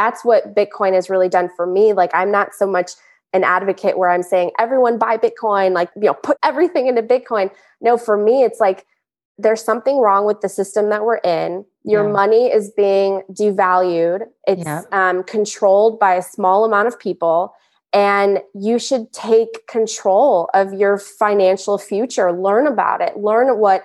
that's what Bitcoin has really done for me. Like, I'm not so much an advocate where I'm saying everyone buy Bitcoin, like, you know, put everything into Bitcoin. No, for me, it's like there's something wrong with the system that we're in. Your yeah. money is being devalued, it's yeah. um, controlled by a small amount of people. And you should take control of your financial future. Learn about it. Learn what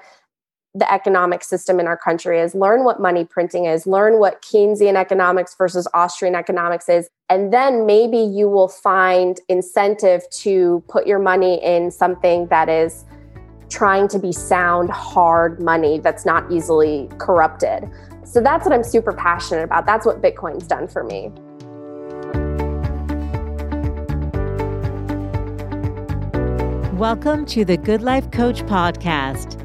the economic system in our country is, learn what money printing is, learn what Keynesian economics versus Austrian economics is, and then maybe you will find incentive to put your money in something that is trying to be sound, hard money that's not easily corrupted. So that's what I'm super passionate about. That's what Bitcoin's done for me. Welcome to the Good Life Coach Podcast.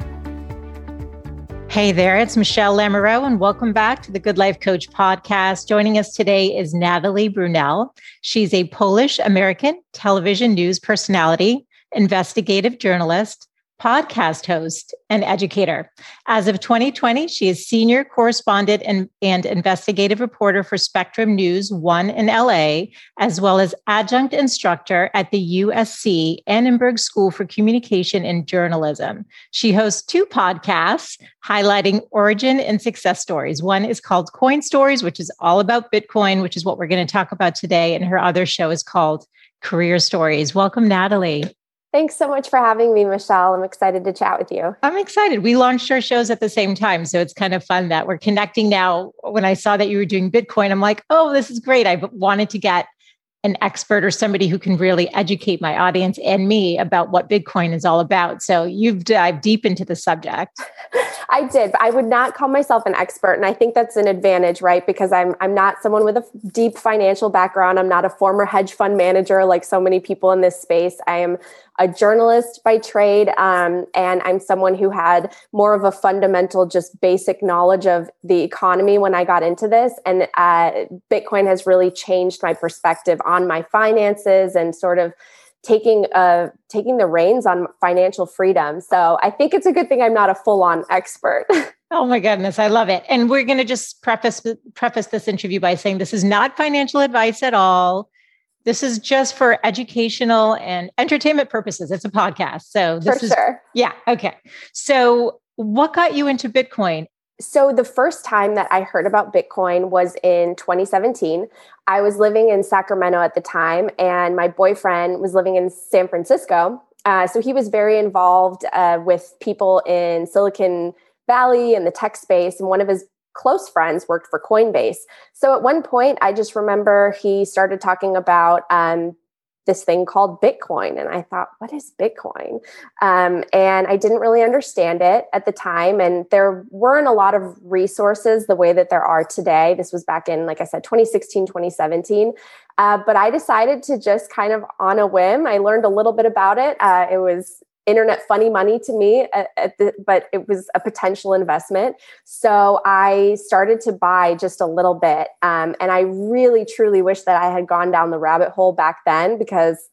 Hey there, it's Michelle Lamoureux, and welcome back to the Good Life Coach podcast. Joining us today is Natalie Brunell. She's a Polish American television news personality, investigative journalist, podcast host, and educator. As of 2020, she is senior correspondent and, and investigative reporter for Spectrum News 1 in LA, as well as adjunct instructor at the USC Annenberg School for Communication and Journalism. She hosts two podcasts highlighting origin and success stories. One is called Coin Stories, which is all about Bitcoin, which is what we're going to talk about today. And her other show is called Career Stories. Welcome, Natalie. Thanks so much for having me, Michelle. I'm excited to chat with you. I'm excited. We launched our shows at the same time. So it's kind of fun that we're connecting now. When I saw that you were doing Bitcoin, I'm like, oh, this is great. I wanted to get an expert or somebody who can really educate my audience and me about what Bitcoin is all about. So you've dived deep into the subject. I did, I would not call myself an expert. And I think that's an advantage, right? Because I'm I'm not someone with a deep financial background. I'm not a former hedge fund manager like so many people in this space. I am a journalist by trade, um, and I'm someone who had more of a fundamental, just basic knowledge of the economy when I got into this. And uh, Bitcoin has really changed my perspective on my finances and sort of taking uh taking the reins on financial freedom. So I think it's a good thing I'm not a full on expert. Oh my goodness, I love it. And we're going to just preface preface this interview by saying this is not financial advice at all. This is just for educational and entertainment purposes. It's a podcast. So this for is sure. Yeah. Okay. So what got you into Bitcoin? So the first time that I heard about Bitcoin was in 2017. I was living in Sacramento at the time, and my boyfriend was living in San Francisco. Uh, so he was very involved uh, with people in Silicon Valley and the tech space. And one of his close friends worked for Coinbase. So at one point, I just remember he started talking about um, this thing called Bitcoin. And I thought, what is Bitcoin? Um, and I didn't really understand it at the time. And there weren't a lot of resources the way that there are today. This was back in, like I said, 2016, 2017. Uh, but I decided to just kind of on a whim, I learned a little bit about it. Uh, it was internet funny money to me at, at the, but it was a potential investment so i started to buy just a little bit um, and i really truly wish that i had gone down the rabbit hole back then because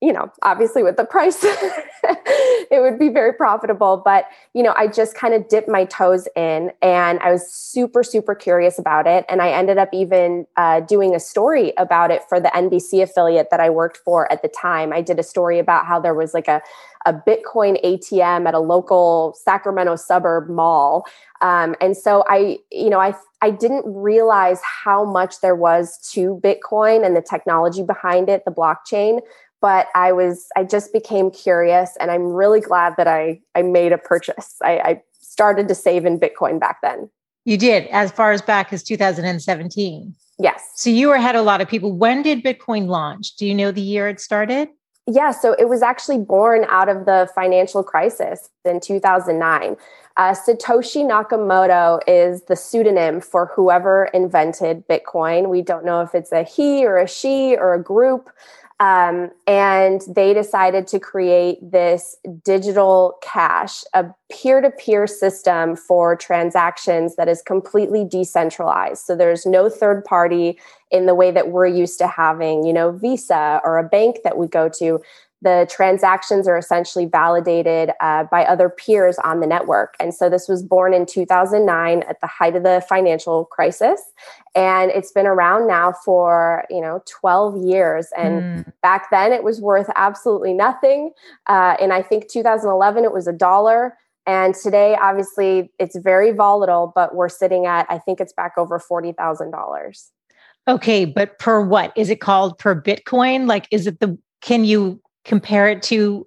you know, obviously with the price, it would be very profitable. But, you know, I just kind of dipped my toes in and I was super, super curious about it. And I ended up even uh, doing a story about it for the NBC affiliate that I worked for at the time. I did a story about how there was like a, a Bitcoin ATM at a local Sacramento suburb mall. Um, and so I, you know, I, I didn't realize how much there was to Bitcoin and the technology behind it, the blockchain but I was I just became curious, and I'm really glad that I I made a purchase. I, I started to save in Bitcoin back then. You did, as far as back as 2017. Yes. So you were ahead of a lot of people. When did Bitcoin launch? Do you know the year it started? Yeah, so it was actually born out of the financial crisis in 2009. Uh, Satoshi Nakamoto is the pseudonym for whoever invented Bitcoin. We don't know if it's a he or a she or a group. Um, and they decided to create this digital cash, a peer to peer system for transactions that is completely decentralized. So there's no third party in the way that we're used to having, you know, Visa or a bank that we go to the transactions are essentially validated uh, by other peers on the network. And so this was born in 2009 at the height of the financial crisis. And it's been around now for, you know, 12 years. And mm. back then it was worth absolutely nothing. Uh, and I think 2011 it was a dollar. And today, obviously, it's very volatile, but we're sitting at, I think it's back over $40,000. Okay, but per what? Is it called per Bitcoin? Like, is it the, can you compare it to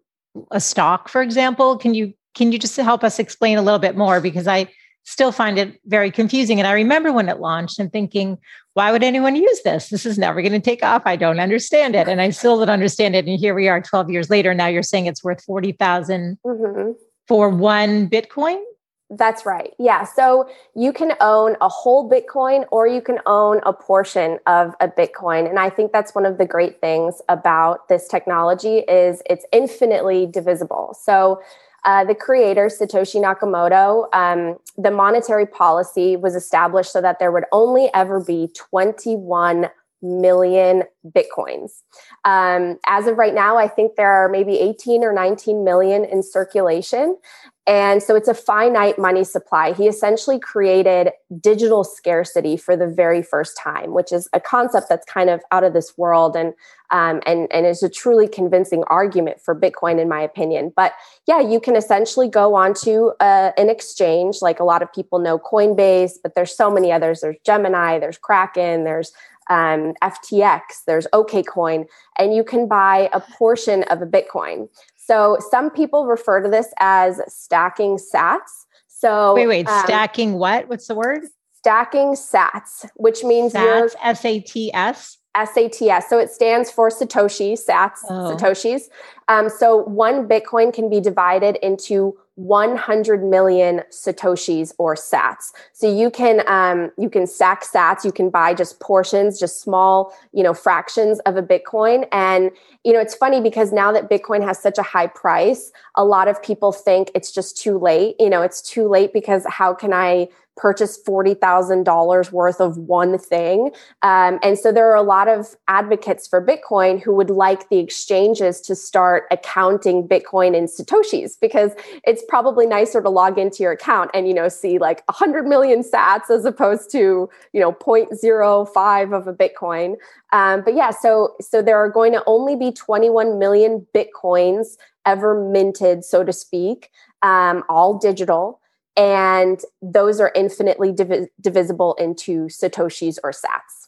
a stock, for example? Can you can you just help us explain a little bit more? Because I still find it very confusing. And I remember when it launched and thinking, why would anyone use this? This is never going to take off. I don't understand it. And I still don't understand it. And here we are 12 years later. Now you're saying it's worth 40,000 mm-hmm. for one Bitcoin? That's right. Yeah. So you can own a whole Bitcoin or you can own a portion of a Bitcoin. And I think that's one of the great things about this technology is it's infinitely divisible. So uh, the creator Satoshi Nakamoto, um, the monetary policy was established so that there would only ever be 21 million bitcoins. Um, as of right now, I think there are maybe 18 or 19 million in circulation. And so it's a finite money supply. He essentially created digital scarcity for the very first time, which is a concept that's kind of out of this world and um, and and is a truly convincing argument for Bitcoin, in my opinion. But yeah, you can essentially go onto uh, an exchange, like a lot of people know Coinbase, but there's so many others. There's Gemini, there's Kraken, there's um, FTX, there's OKCoin, and you can buy a portion of a Bitcoin. So some people refer to this as stacking sats. So wait, wait, um, stacking what? What's the word? Stacking sats, which means sats, S A T S. SATS. So it stands for Satoshi, Sats, oh. Satoshis. Um, so one Bitcoin can be divided into 100 million satoshis or sats. So you can um, you can stack sats you can buy just portions just small you know fractions of a bitcoin. And you know it's funny because now that bitcoin has such a high price a lot of people think it's just too late. You know it's too late because how can i purchase $40,000 worth of one thing. Um, and so there are a lot of advocates for Bitcoin who would like the exchanges to start accounting Bitcoin in Satoshis because it's probably nicer to log into your account and, you know, see like 100 million sats as opposed to, you know, 0.05 of a Bitcoin. Um, but yeah, so, so there are going to only be 21 million Bitcoins ever minted, so to speak, um, all digital and those are infinitely divi- divisible into satoshis or sats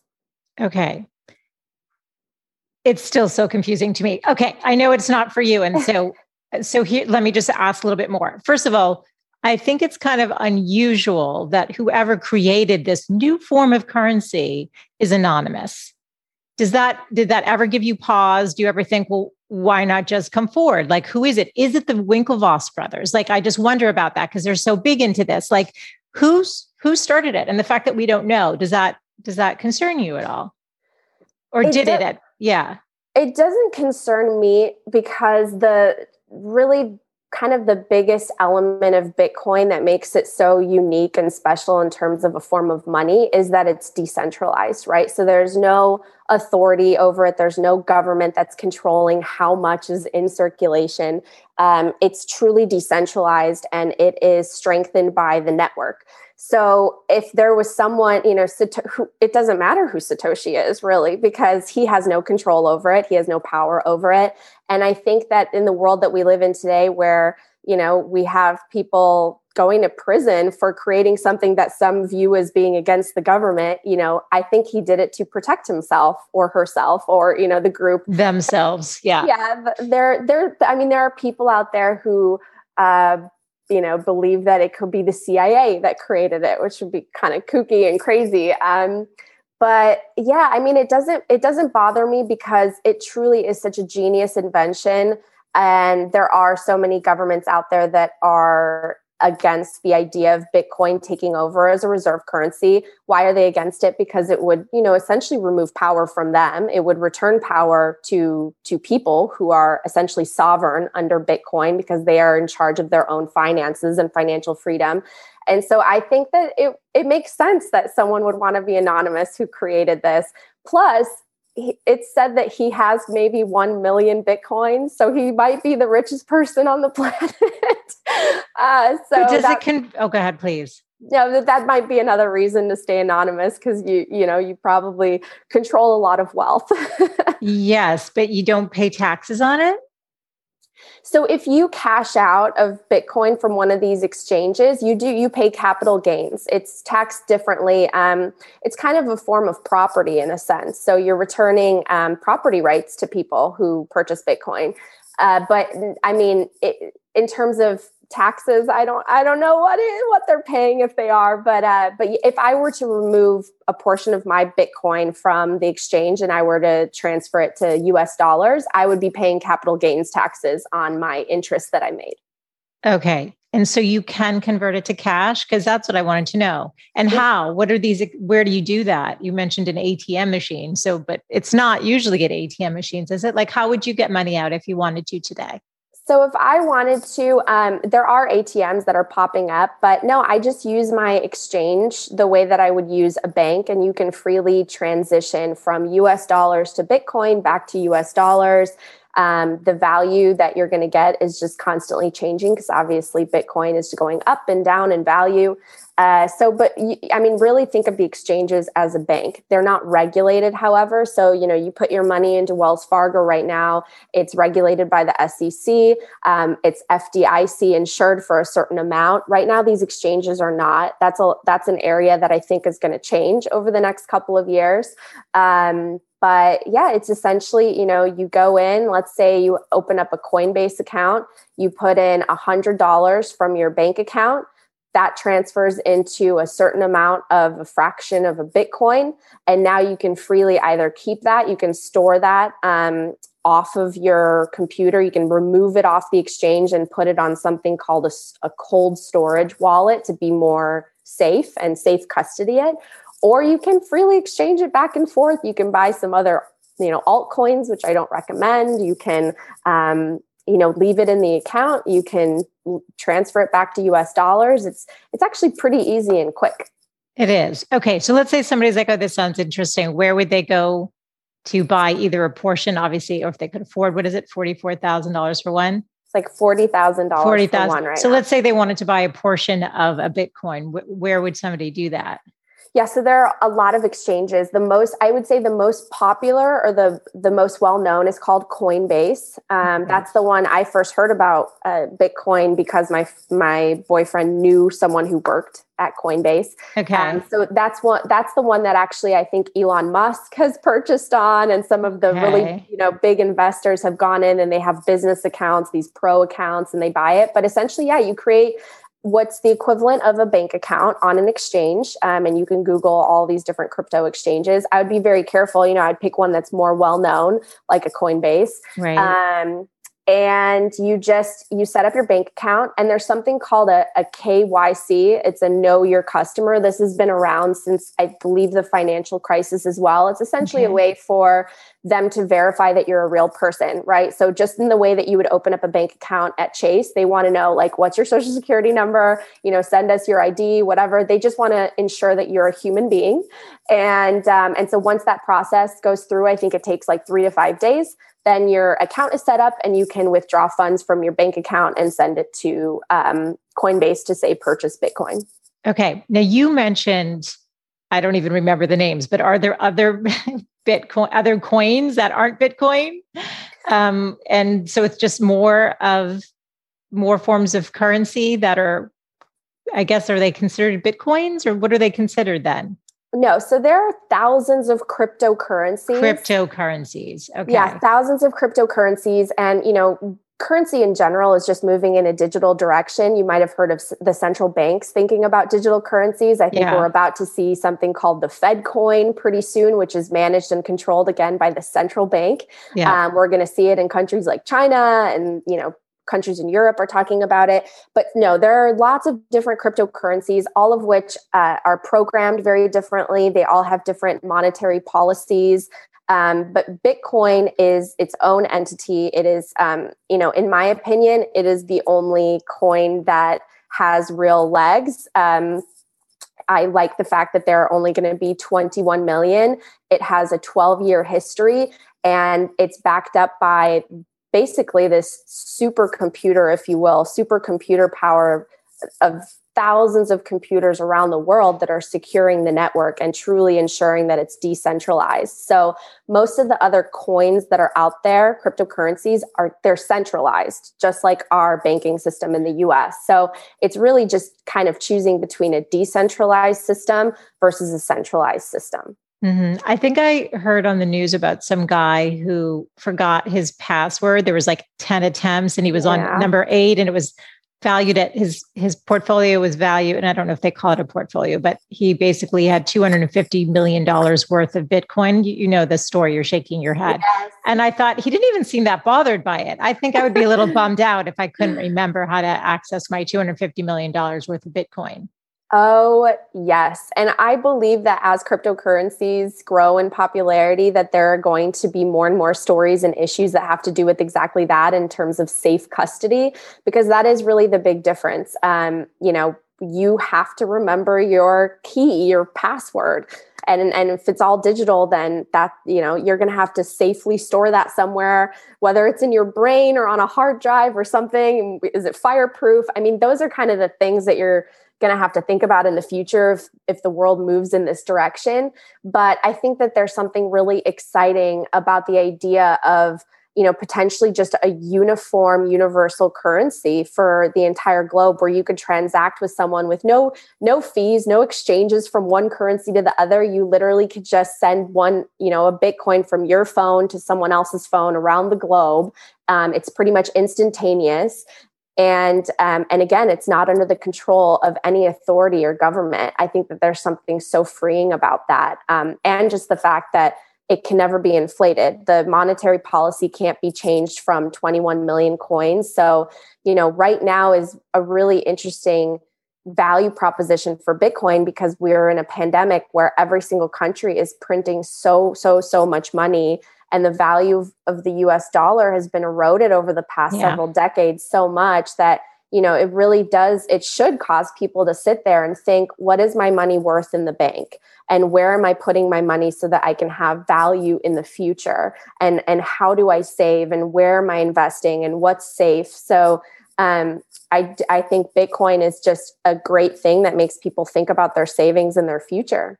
okay. It's still so confusing to me. Okay i know it's not for you. And so so here let me just ask a little bit more. First of all i think it's kind of unusual that whoever created this new form of currency is anonymous. Does that did that ever give you pause? Do you ever think well why not just come forward? Like, who is it? Is it the Winklevoss brothers? Like, I just wonder about that because they're so big into this. Like, who's who started it? And the fact that we don't know does that does that concern you at all, or it did it? At, yeah, it doesn't concern me because the really kind of the biggest element of Bitcoin that makes it so unique and special in terms of a form of money is that it's decentralized, right? So there's no authority over it, there's no government that's controlling how much is in circulation. Um, it's truly decentralized and it is strengthened by the network. So if there was someone, you know, who, it doesn't matter who Satoshi is really because he has no control over it. He has no power over it. And I think that in the world that we live in today, where, you know, we have people going to prison for creating something that some view as being against the government, you know, I think he did it to protect himself or herself or, you know, the group themselves. Yeah. Yeah. There, there, I mean, there are people out there who, uh, you know believe that it could be the cia that created it which would be kind of kooky and crazy. Um, but yeah i mean it doesn't it doesn't bother me because it truly is such a genius invention. And there are so many governments out there that are against the idea of Bitcoin taking over as a reserve currency. Why are they against it? Because it would, you know, essentially remove power from them. It would return power to to people who are essentially sovereign under Bitcoin because they are in charge of their own finances and financial freedom. And so I think that it it makes sense that someone would want to be anonymous who created this. Plus, it's said that he has maybe 1 million bitcoins so he might be the richest person on the planet so but does that, it can oh go ahead please yeah that, that might be another reason to stay anonymous because you you know you probably control a lot of wealth yes but you don't pay taxes on it so if you cash out of Bitcoin from one of these exchanges, you do you pay capital gains. It's taxed differently. Um, it's kind of a form of property in a sense. So you're returning um, property rights to people who purchase Bitcoin. Uh, but I mean, it, in terms of taxes. I don't i don't know what is, what they're paying if they are but uh but if i were to remove a portion of my bitcoin from the exchange and i were to transfer it to us dollars i would be paying capital gains taxes on my interest that i made. Okay. And so you can convert it to cash? Because that's what i wanted to know. And yeah. how? What are these where do you do that? You mentioned an atm machine so but it's not usually at atm machines is it? Like how would you get money out if you wanted to today so if I wanted to, um, there are ATMs that are popping up, but no, I just use my exchange the way that I would use a bank, and you can freely transition from US dollars to Bitcoin back to US dollars. Um, the value that you're going to get is just constantly changing because obviously Bitcoin is going up and down in value. Uh, so, but I mean, really think of the exchanges as a bank. They're not regulated, however. So, you know, you put your money into Wells Fargo right now, it's regulated by the SEC, um, it's FDIC insured for a certain amount. Right now, these exchanges are not. That's a that's an area that I think is going to change over the next couple of years. Um, but yeah, it's essentially, you know, you go in, let's say you open up a Coinbase account, you put in a $100 from your bank account that transfers into a certain amount of a fraction of a Bitcoin. And now you can freely either keep that, you can store that um, off of your computer, you can remove it off the exchange and put it on something called a, a cold storage wallet to be more safe and safe custody it. Or you can freely exchange it back and forth. You can buy some other you know altcoins which i don't recommend. You can um, you know leave it in the account. You can transfer it back to us dollars. It's it's actually pretty easy and quick. It is. Okay so let's say somebody's like oh this sounds interesting. Where would they go to buy either a portion obviously or if they could afford what is it $44000 for one? It's like $40000 $40, for one right so now. let's say they wanted to buy a portion of a bitcoin. Where would somebody do that yeah, so there are a lot of exchanges. The most, I would say, the most popular or the the most well known is called Coinbase. Um, okay. That's the one I first heard about uh, Bitcoin because my my boyfriend knew someone who worked at Coinbase. Okay, um, so that's one. That's the one that actually I think Elon Musk has purchased on, and some of the okay. really you know big investors have gone in and they have business accounts, these pro accounts, and they buy it. But essentially, yeah, you create what's the equivalent of a bank account on an exchange um, and you can google all these different crypto exchanges. I would be very careful you know i'd pick one that's more well known like a coinbase. Right. Um, and you just you set up your bank account and there's something called a, a kyc it's a know your customer. This has been around since i believe the financial crisis as well. It's essentially okay. a way for them to verify that you're a real person right so just in the way that you would open up a bank account at chase they want to know like what's your social security number you know send us your id whatever they just want to ensure that you're a human being and um, and so once that process goes through i think it takes like three to five days then your account is set up and you can withdraw funds from your bank account and send it to um, Coinbase to say purchase Bitcoin. Okay. Now you mentioned, I don't even remember the names, but are there other Bitcoin, other coins that aren't Bitcoin? Um, and so it's just more of more forms of currency that are, I guess, are they considered Bitcoins or what are they considered then? No, so there are thousands of cryptocurrencies. Cryptocurrencies. Okay. Yeah, thousands of cryptocurrencies. And, you know, currency in general is just moving in a digital direction. You might have heard of the central banks thinking about digital currencies. I think yeah. we're about to see something called the Fed coin pretty soon, which is managed and controlled again by the central bank. Yeah. Um, we're going to see it in countries like China and, you know, countries in Europe are talking about it. But no, there are lots of different cryptocurrencies, all of which uh, are programmed very differently. They all have different monetary policies. Um, but Bitcoin is its own entity. It is, um, you know, in my opinion, it is the only coin that has real legs. Um, I like the fact that there are only going to be 21 million. It has a 12 year history and it's backed up by basically this supercomputer, if you will, supercomputer power of thousands of computers around the world that are securing the network and truly ensuring that it's decentralized. So most of the other coins that are out there, cryptocurrencies are they're centralized, just like our banking system in the US. So it's really just kind of choosing between a decentralized system versus a centralized system. Mm-hmm. I think I heard on the news about some guy who forgot his password. There was like 10 attempts and he was yeah. on number eight and it was valued at his his portfolio was valued and i don't know if they call it a portfolio but he basically had 250 million dollars worth of bitcoin. You, you, know the story you're shaking your head. Yes. and i thought he didn't even seem that bothered by it. I think i would be a little bummed out if i couldn't remember how to access my 250 million dollars worth of bitcoin Oh, yes. And I believe that as cryptocurrencies grow in popularity that there are going to be more and more stories and issues that have to do with exactly that in terms of safe custody because that is really the big difference. Um, you know, you have to remember your key, your password. And, and if it's all digital, then that, you know, you're going to have to safely store that somewhere, whether it's in your brain or on a hard drive or something. Is it fireproof? I mean, those are kind of the things that you're going to have to think about in the future if, if the world moves in this direction. But I think that there's something really exciting about the idea of you know potentially just a uniform universal currency for the entire globe where you could transact with someone with no no fees no exchanges from one currency to the other. You literally could just send one you know a bitcoin from your phone to someone else's phone around the globe. Um, it's pretty much instantaneous and um, and again it's not under the control of any authority or government. I think that there's something so freeing about that um, and just the fact that it can never be inflated. The monetary policy can't be changed from 21 million coins. So you know right now is a really interesting value proposition for bitcoin because we're in a pandemic where every single country is printing so so so much money and the value of, the US dollar has been eroded over the past yeah. several decades so much that you know it really does it should cause people to sit there and think what is my money worth in the bank? And where am i putting my money so that i can have value in the future? And and how do i save? And where am i investing? And what's safe? So um, I, I think bitcoin is just a great thing that makes people think about their savings and their future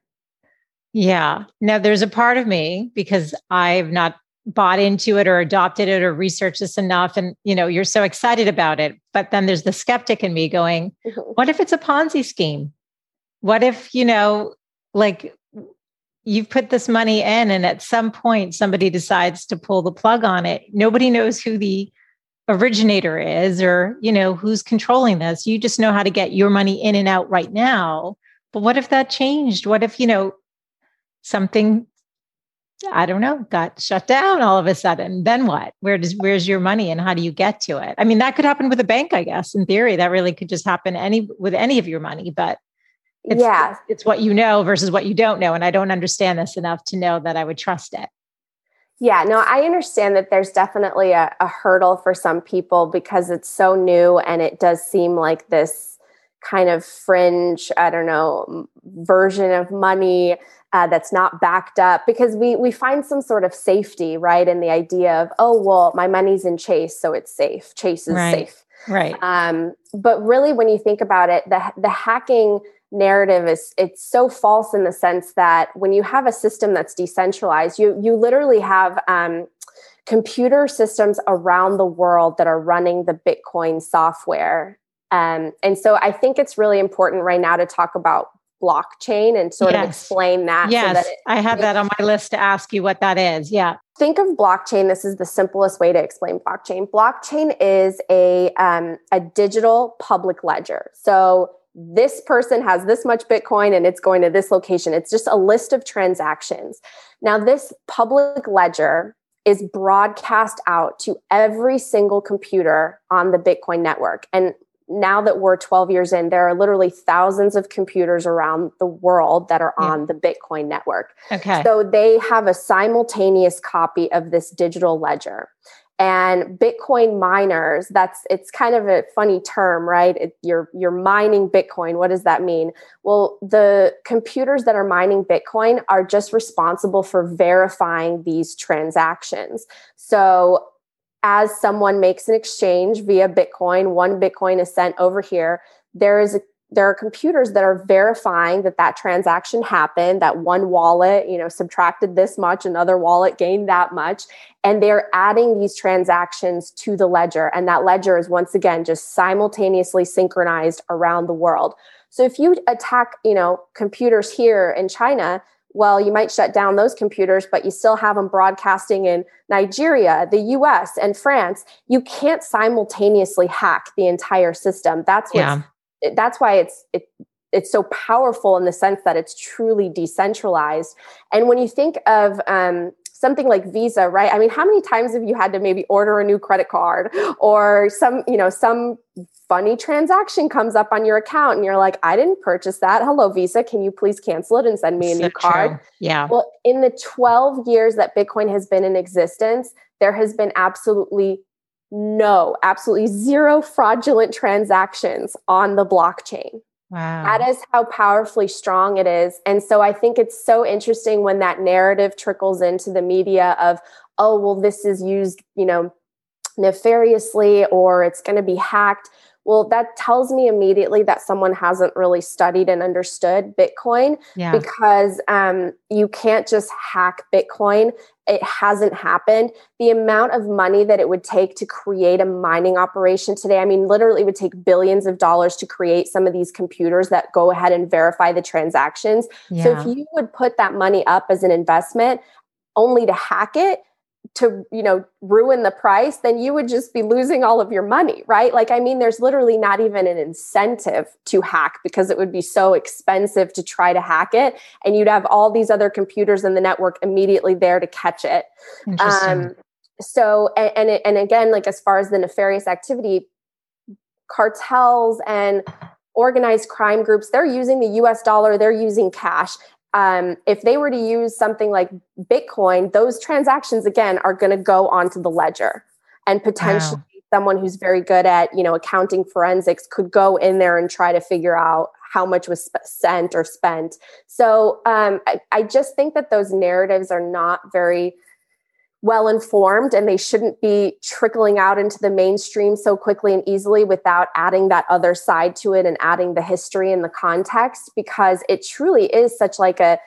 yeah. Now there's a part of me because I've not bought into it or adopted it or researched this enough and you know you're so excited about it but then there's the skeptic in me going mm-hmm. what if it's a ponzi scheme? What if you know like you've put this money in and at some point somebody decides to pull the plug on it? Nobody knows who the originator is or you know who's controlling this. You just know how to get your money in and out right now. But what if that changed? What if you know something I don't know, got shut down all of a sudden. Then what? Where does where's your money and how do you get to it? I mean, that could happen with a bank, I guess. In theory, that really could just happen any with any of your money, but it's, yeah. it's what you know versus what you don't know. And I don't understand this enough to know that I would trust it. Yeah, no, I understand that there's definitely a, a hurdle for some people because it's so new and it does seem like this kind of fringe, I don't know, version of money uh, that's not backed up because we we find some sort of safety right in the idea of oh well my money's in chase so it's safe. Chase is right. safe. Right. Um, but really when you think about it the the hacking narrative is it's so false in the sense that when you have a system that's decentralized you you literally have um, computer systems around the world that are running the bitcoin software. Um, and so i think it's really important right now to talk about blockchain and sort yes. of explain that. Yes, so that I have that on my list to ask you what that is. Yeah. Think of blockchain. This is the simplest way to explain blockchain. Blockchain is a um, a digital public ledger. So this person has this much Bitcoin and it's going to this location. It's just a list of transactions. Now, this public ledger is broadcast out to every single computer on the Bitcoin network. And now that we're 12 years in, there are literally thousands of computers around the world that are yeah. on the Bitcoin network. Okay. So they have a simultaneous copy of this digital ledger and bitcoin miners that's it's kind of a funny term right it, you're you're mining bitcoin what does that mean well the computers that are mining bitcoin are just responsible for verifying these transactions so as someone makes an exchange via bitcoin one bitcoin is sent over here there is a there are computers that are verifying that that transaction happened that one wallet you know subtracted this much another wallet gained that much and they're adding these transactions to the ledger. And that ledger is once again just simultaneously synchronized around the world. So if you attack you know computers here in china well you might shut down those computers but you still have them broadcasting in nigeria the us and france. You can't simultaneously hack the entire system. That's what's yeah. that's why it's it, it's so powerful in the sense that it's truly decentralized. And when you think of um, something like Visa, right? I mean, how many times have you had to maybe order a new credit card or some, you know, some funny transaction comes up on your account and you're like, I didn't purchase that. Hello, Visa. Can you please cancel it and send me a so new card? True. Yeah. Well, in the 12 years that Bitcoin has been in existence, there has been absolutely no, absolutely zero fraudulent transactions on the blockchain. Wow. That is how powerfully strong it is. And so I think it's so interesting when that narrative trickles into the media of, oh, well, this is used, you know, nefariously or it's going to be hacked. Well, that tells me immediately that someone hasn't really studied and understood Bitcoin yeah. because um, you can't just hack Bitcoin. It hasn't happened. The amount of money that it would take to create a mining operation today, I mean, literally, it would take billions of dollars to create some of these computers that go ahead and verify the transactions. Yeah. So if you would put that money up as an investment, only to hack it, to you know ruin the price then you would just be losing all of your money right? Like i mean there's literally not even an incentive to hack because it would be so expensive to try to hack it and you'd have all these other computers in the network immediately there to catch it. Um, so and and, it, and again like as far as the nefarious activity cartels and organized crime groups they're using the US dollar they're using cash um, if they were to use something like Bitcoin, those transactions again are going to go onto the ledger, and potentially wow. someone who's very good at you know accounting forensics could go in there and try to figure out how much was sp- sent or spent. So um, I, I just think that those narratives are not very well informed and they shouldn't be trickling out into the mainstream so quickly and easily without adding that other side to it and adding the history and the context because it truly is such like a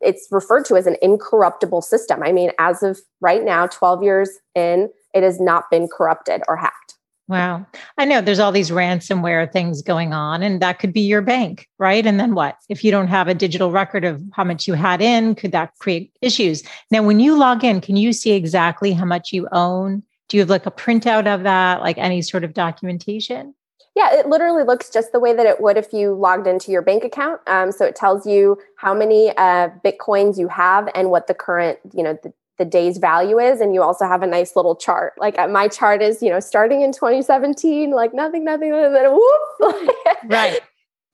it's referred to as an incorruptible system. I mean, as of right now, 12 years in, it has not been corrupted or hacked. Wow. I know there's all these ransomware things going on, and that could be your bank, right? And then what? If you don't have a digital record of how much you had in, could that create issues? Now, when you log in, can you see exactly how much you own? Do you have like a printout of that, like any sort of documentation? Yeah, it literally looks just the way that it would if you logged into your bank account. Um, so it tells you how many uh, bitcoins you have and what the current, you know, the, the day's value is and you also have a nice little chart. Like uh, my chart is you know starting in 2017 like nothing nothing and then whoop. Right.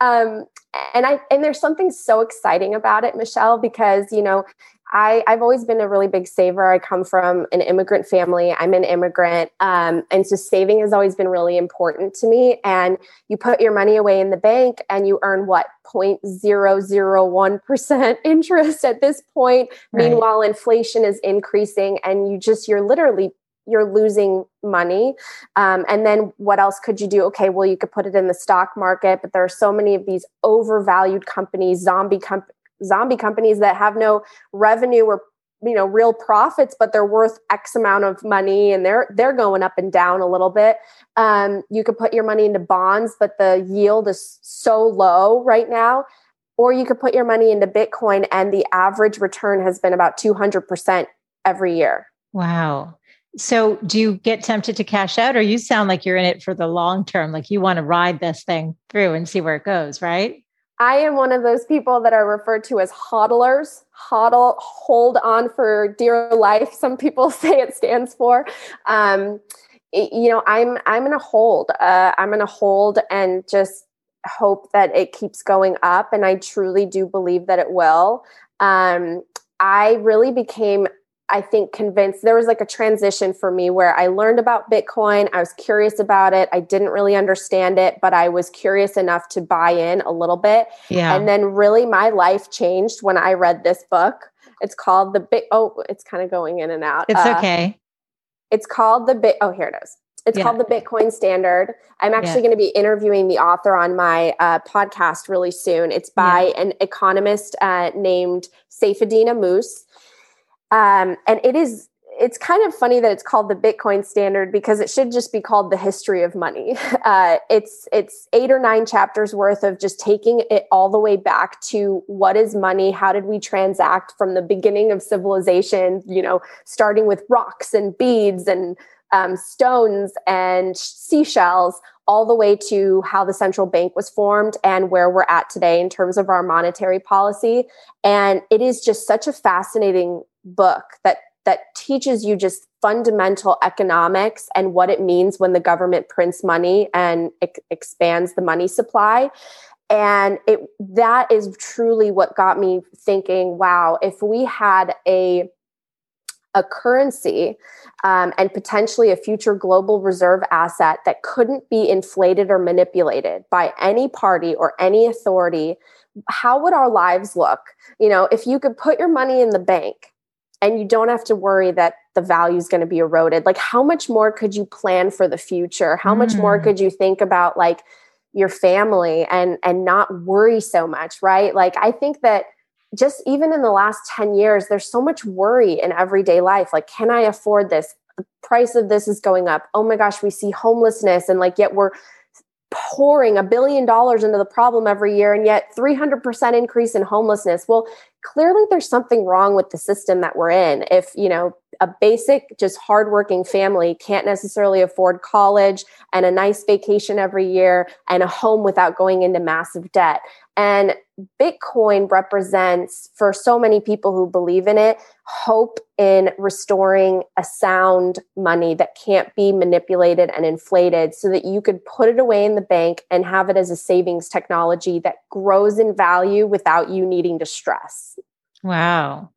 Um and i and there's something so exciting about it michelle because you know I, I've always been a really big saver. I come from an immigrant family. I'm an immigrant. Um, and so saving has always been really important to me. And you put your money away in the bank and you earn what, 0.001% interest at this point. Right. Meanwhile, inflation is increasing and you just, you're literally you're losing money. Um, and then what else could you do? Okay, well, you could put it in the stock market, but there are so many of these overvalued companies, zombie com- zombie companies that have no revenue or you know real profits but they're worth x amount of money and they're they're going up and down a little bit. Um, you could put your money into bonds but the yield is so low right now. Or you could put your money into bitcoin and the average return has been about 200% every year. Wow. So do you get tempted to cash out or you sound like you're in it for the long term like you want to ride this thing through and see where it goes right I am one of those people that are referred to as hodlers. Hodl, hold on for dear life. Some people say it stands for. Um, it, you know, I'm I'm gonna hold. Uh, I'm gonna hold and just hope that it keeps going up, and I truly do believe that it will. Um, I really became I think convinced there was like a transition for me where I learned about Bitcoin. I was curious about it. I didn't really understand it, but I was curious enough to buy in a little bit. Yeah. And then really my life changed when I read this book. It's called the Bit. Oh, it's kind of going in and out. It's uh, okay. It's called the Bit. Oh, here it is. It's yeah. called the Bitcoin Standard. I'm actually yeah. going to be interviewing the author on my uh, podcast really soon. It's by yeah. an economist uh, named Saifedean Ammous. Um, and it is it's kind of funny that it's called the Bitcoin standard because it should just be called the history of money. Uh, it's it's eight or nine chapters worth of just taking it all the way back to what is money, how did we transact from the beginning of civilization, you know, starting with rocks and beads and um, stones and seashells, all the way to how the central bank was formed and where we're at today in terms of our monetary policy. And it is just such a fascinating book that that teaches you just fundamental economics and what it means when the government prints money and ex- expands the money supply. And it that is truly what got me thinking wow if we had a a currency um, and potentially a future global reserve asset that couldn't be inflated or manipulated by any party or any authority how would our lives look? You know if you could put your money in the bank and you don't have to worry that the value is going to be eroded. Like how much more could you plan for the future? How mm. much more mm. could you think about like your family and and not worry so much right? Like i think that just even in the last 10 years there's so much worry in everyday life. Like can i afford this? The price of this is going up. Oh my gosh we see homelessness and like yet we're pouring a billion dollars into the problem every year and yet 300% increase in homelessness. Well clearly there's something wrong with the system that we're in. If you know a basic just hardworking family can't necessarily afford college and a nice vacation every year and a home without going into massive debt. And Bitcoin represents, for so many people who believe in it, hope in restoring a sound money that can't be manipulated and inflated so that you could put it away in the bank and have it as a savings technology that grows in value without you needing to stress. Wow.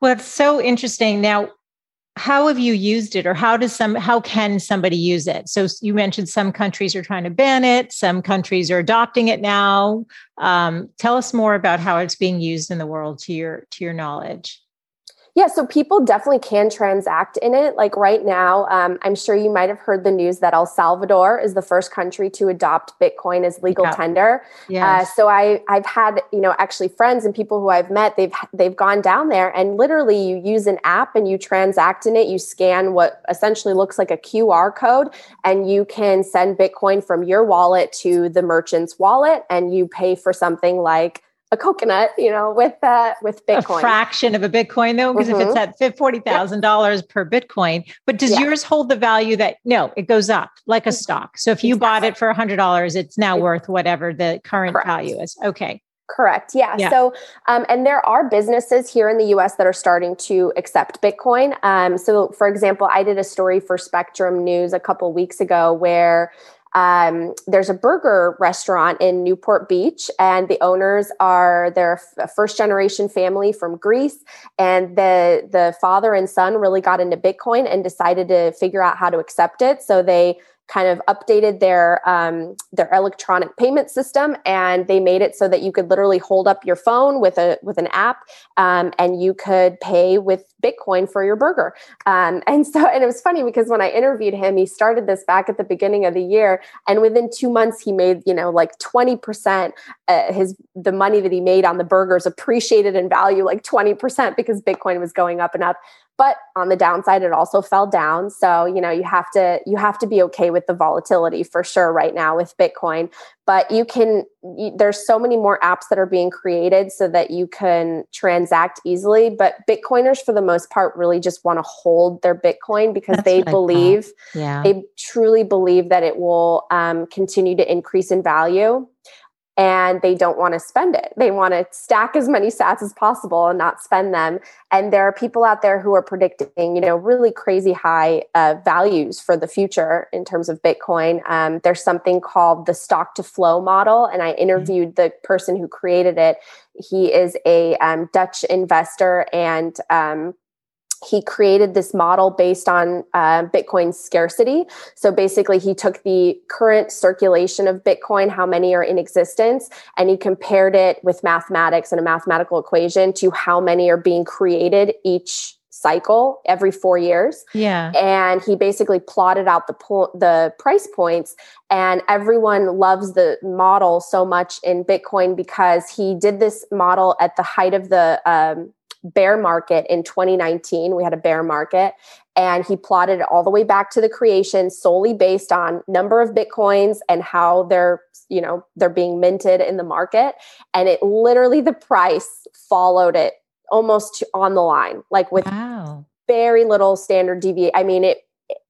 Well, it's so interesting. Now, how have you used it or how does some how can somebody use it so you mentioned some countries are trying to ban it some countries are adopting it now um, tell us more about how it's being used in the world to your to your knowledge yeah, so people definitely can transact in it. Like right now, um, I'm sure you might have heard the news that El Salvador is the first country to adopt Bitcoin as legal yeah. tender. Yes. Uh, so I, I've had, you know, actually friends and people who I've met, they've they've gone down there and literally you use an app and you transact in it. You scan what essentially looks like a QR code, and you can send Bitcoin from your wallet to the merchant's wallet, and you pay for something like a coconut, you know, with uh, with Bitcoin. A fraction of a Bitcoin though, because mm-hmm. if it's at forty thousand dollars per Bitcoin, but does yeah. yours hold the value that no, it goes up like a mm-hmm. stock. So if you exactly. bought it for a hundred dollars, it's now worth whatever the current Correct. value is. Okay. Correct. Yeah. yeah. So, um, and there are businesses here in the US that are starting to accept Bitcoin. Um, so, for example, I did a story for Spectrum News a couple weeks ago where um, there's a burger restaurant in Newport Beach, and the owners are their first generation family from Greece. And the the father and son really got into Bitcoin and decided to figure out how to accept it. So they kind of updated their um, their electronic payment system and they made it so that you could literally hold up your phone with a with an app um, and you could pay with bitcoin for your burger. Um, and so and it was funny because when i interviewed him he started this back at the beginning of the year and within two months he made you know like 20% uh, his the money that he made on the burgers appreciated in value like 20% because bitcoin was going up and up but on the downside it also fell down. So you know you have to you have to be okay with the volatility for sure right now with bitcoin. But you can you, there's so many more apps that are being created so that you can transact easily. But bitcoiners for the most part really just want to hold their bitcoin because That's they believe yeah. they truly believe that it will um, continue to increase in value and they don't want to spend it. They want to stack as many sats as possible and not spend them. And there are people out there who are predicting, you know, really crazy high uh, values for the future in terms of Bitcoin. Um, there's something called the stock to flow model, and I mm-hmm. interviewed the person who created it. He is a um, Dutch investor and um, he created this model based on uh, Bitcoin scarcity. So basically, he took the current circulation of Bitcoin, how many are in existence, and he compared it with mathematics and a mathematical equation to how many are being created each cycle every four years. Yeah. And he basically plotted out the po- the price points and everyone loves the model so much in Bitcoin because he did this model at the height of the um, bear market in 2019. We had a bear market and he plotted it all the way back to the creation solely based on number of bitcoins and how they're, you know, they're being minted in the market and it literally the price followed it almost on the line like with wow. very little standard deviation. I mean it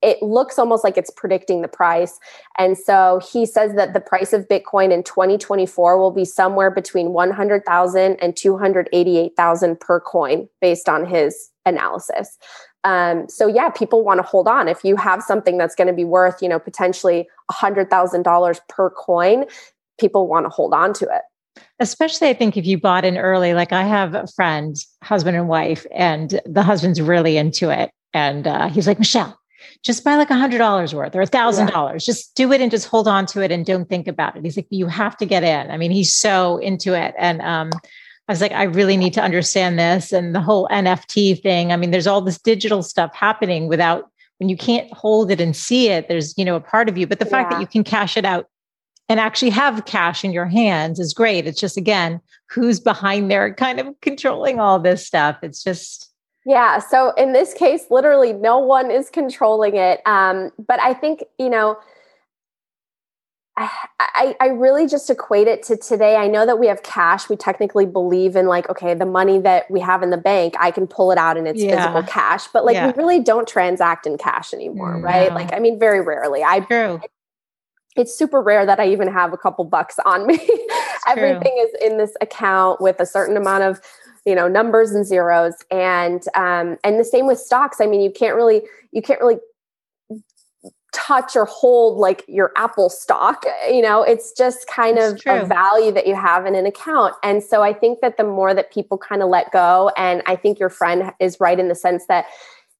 it looks almost like it's predicting the price. And so he says that the price of Bitcoin in 2024 will be somewhere between 100,000 and 288,000 per coin based on his analysis. Um, so yeah, people want to hold on. If you have something that's going to be worth, you know, potentially $100,000 per coin, people want to hold on to it. Especially, I think if you bought in early, like I have a friend, husband and wife, and the husband's really into it. And uh, he's like, Michelle, just buy like a hundred dollars worth or a thousand dollars. Just do it and just hold on to it and don't think about it. He's like, you have to get in. I mean, he's so into it. And um, I was like, I really need to understand this and the whole NFT thing. I mean, there's all this digital stuff happening without when you can't hold it and see it, there's, you know, a part of you. But the yeah. fact that you can cash it out and actually have cash in your hands is great. It's just again, who's behind there kind of controlling all this stuff. It's just yeah. So in this case, literally no one is controlling it. Um, but I think, you know, I, I really just equate it to today. I know that we have cash. We technically believe in like, okay, the money that we have in the bank, I can pull it out and it's yeah. physical cash. But like, yeah. we really don't transact in cash anymore, no. right? Like, I mean, very rarely. I True. It's super rare that I even have a couple bucks on me. Everything is in this account with a certain amount of you know numbers and zeros and um and the same with stocks i mean you can't really you can't really touch or hold like your apple stock you know it's just kind That's of true. a value that you have in an account and so i think that the more that people kind of let go and i think your friend is right in the sense that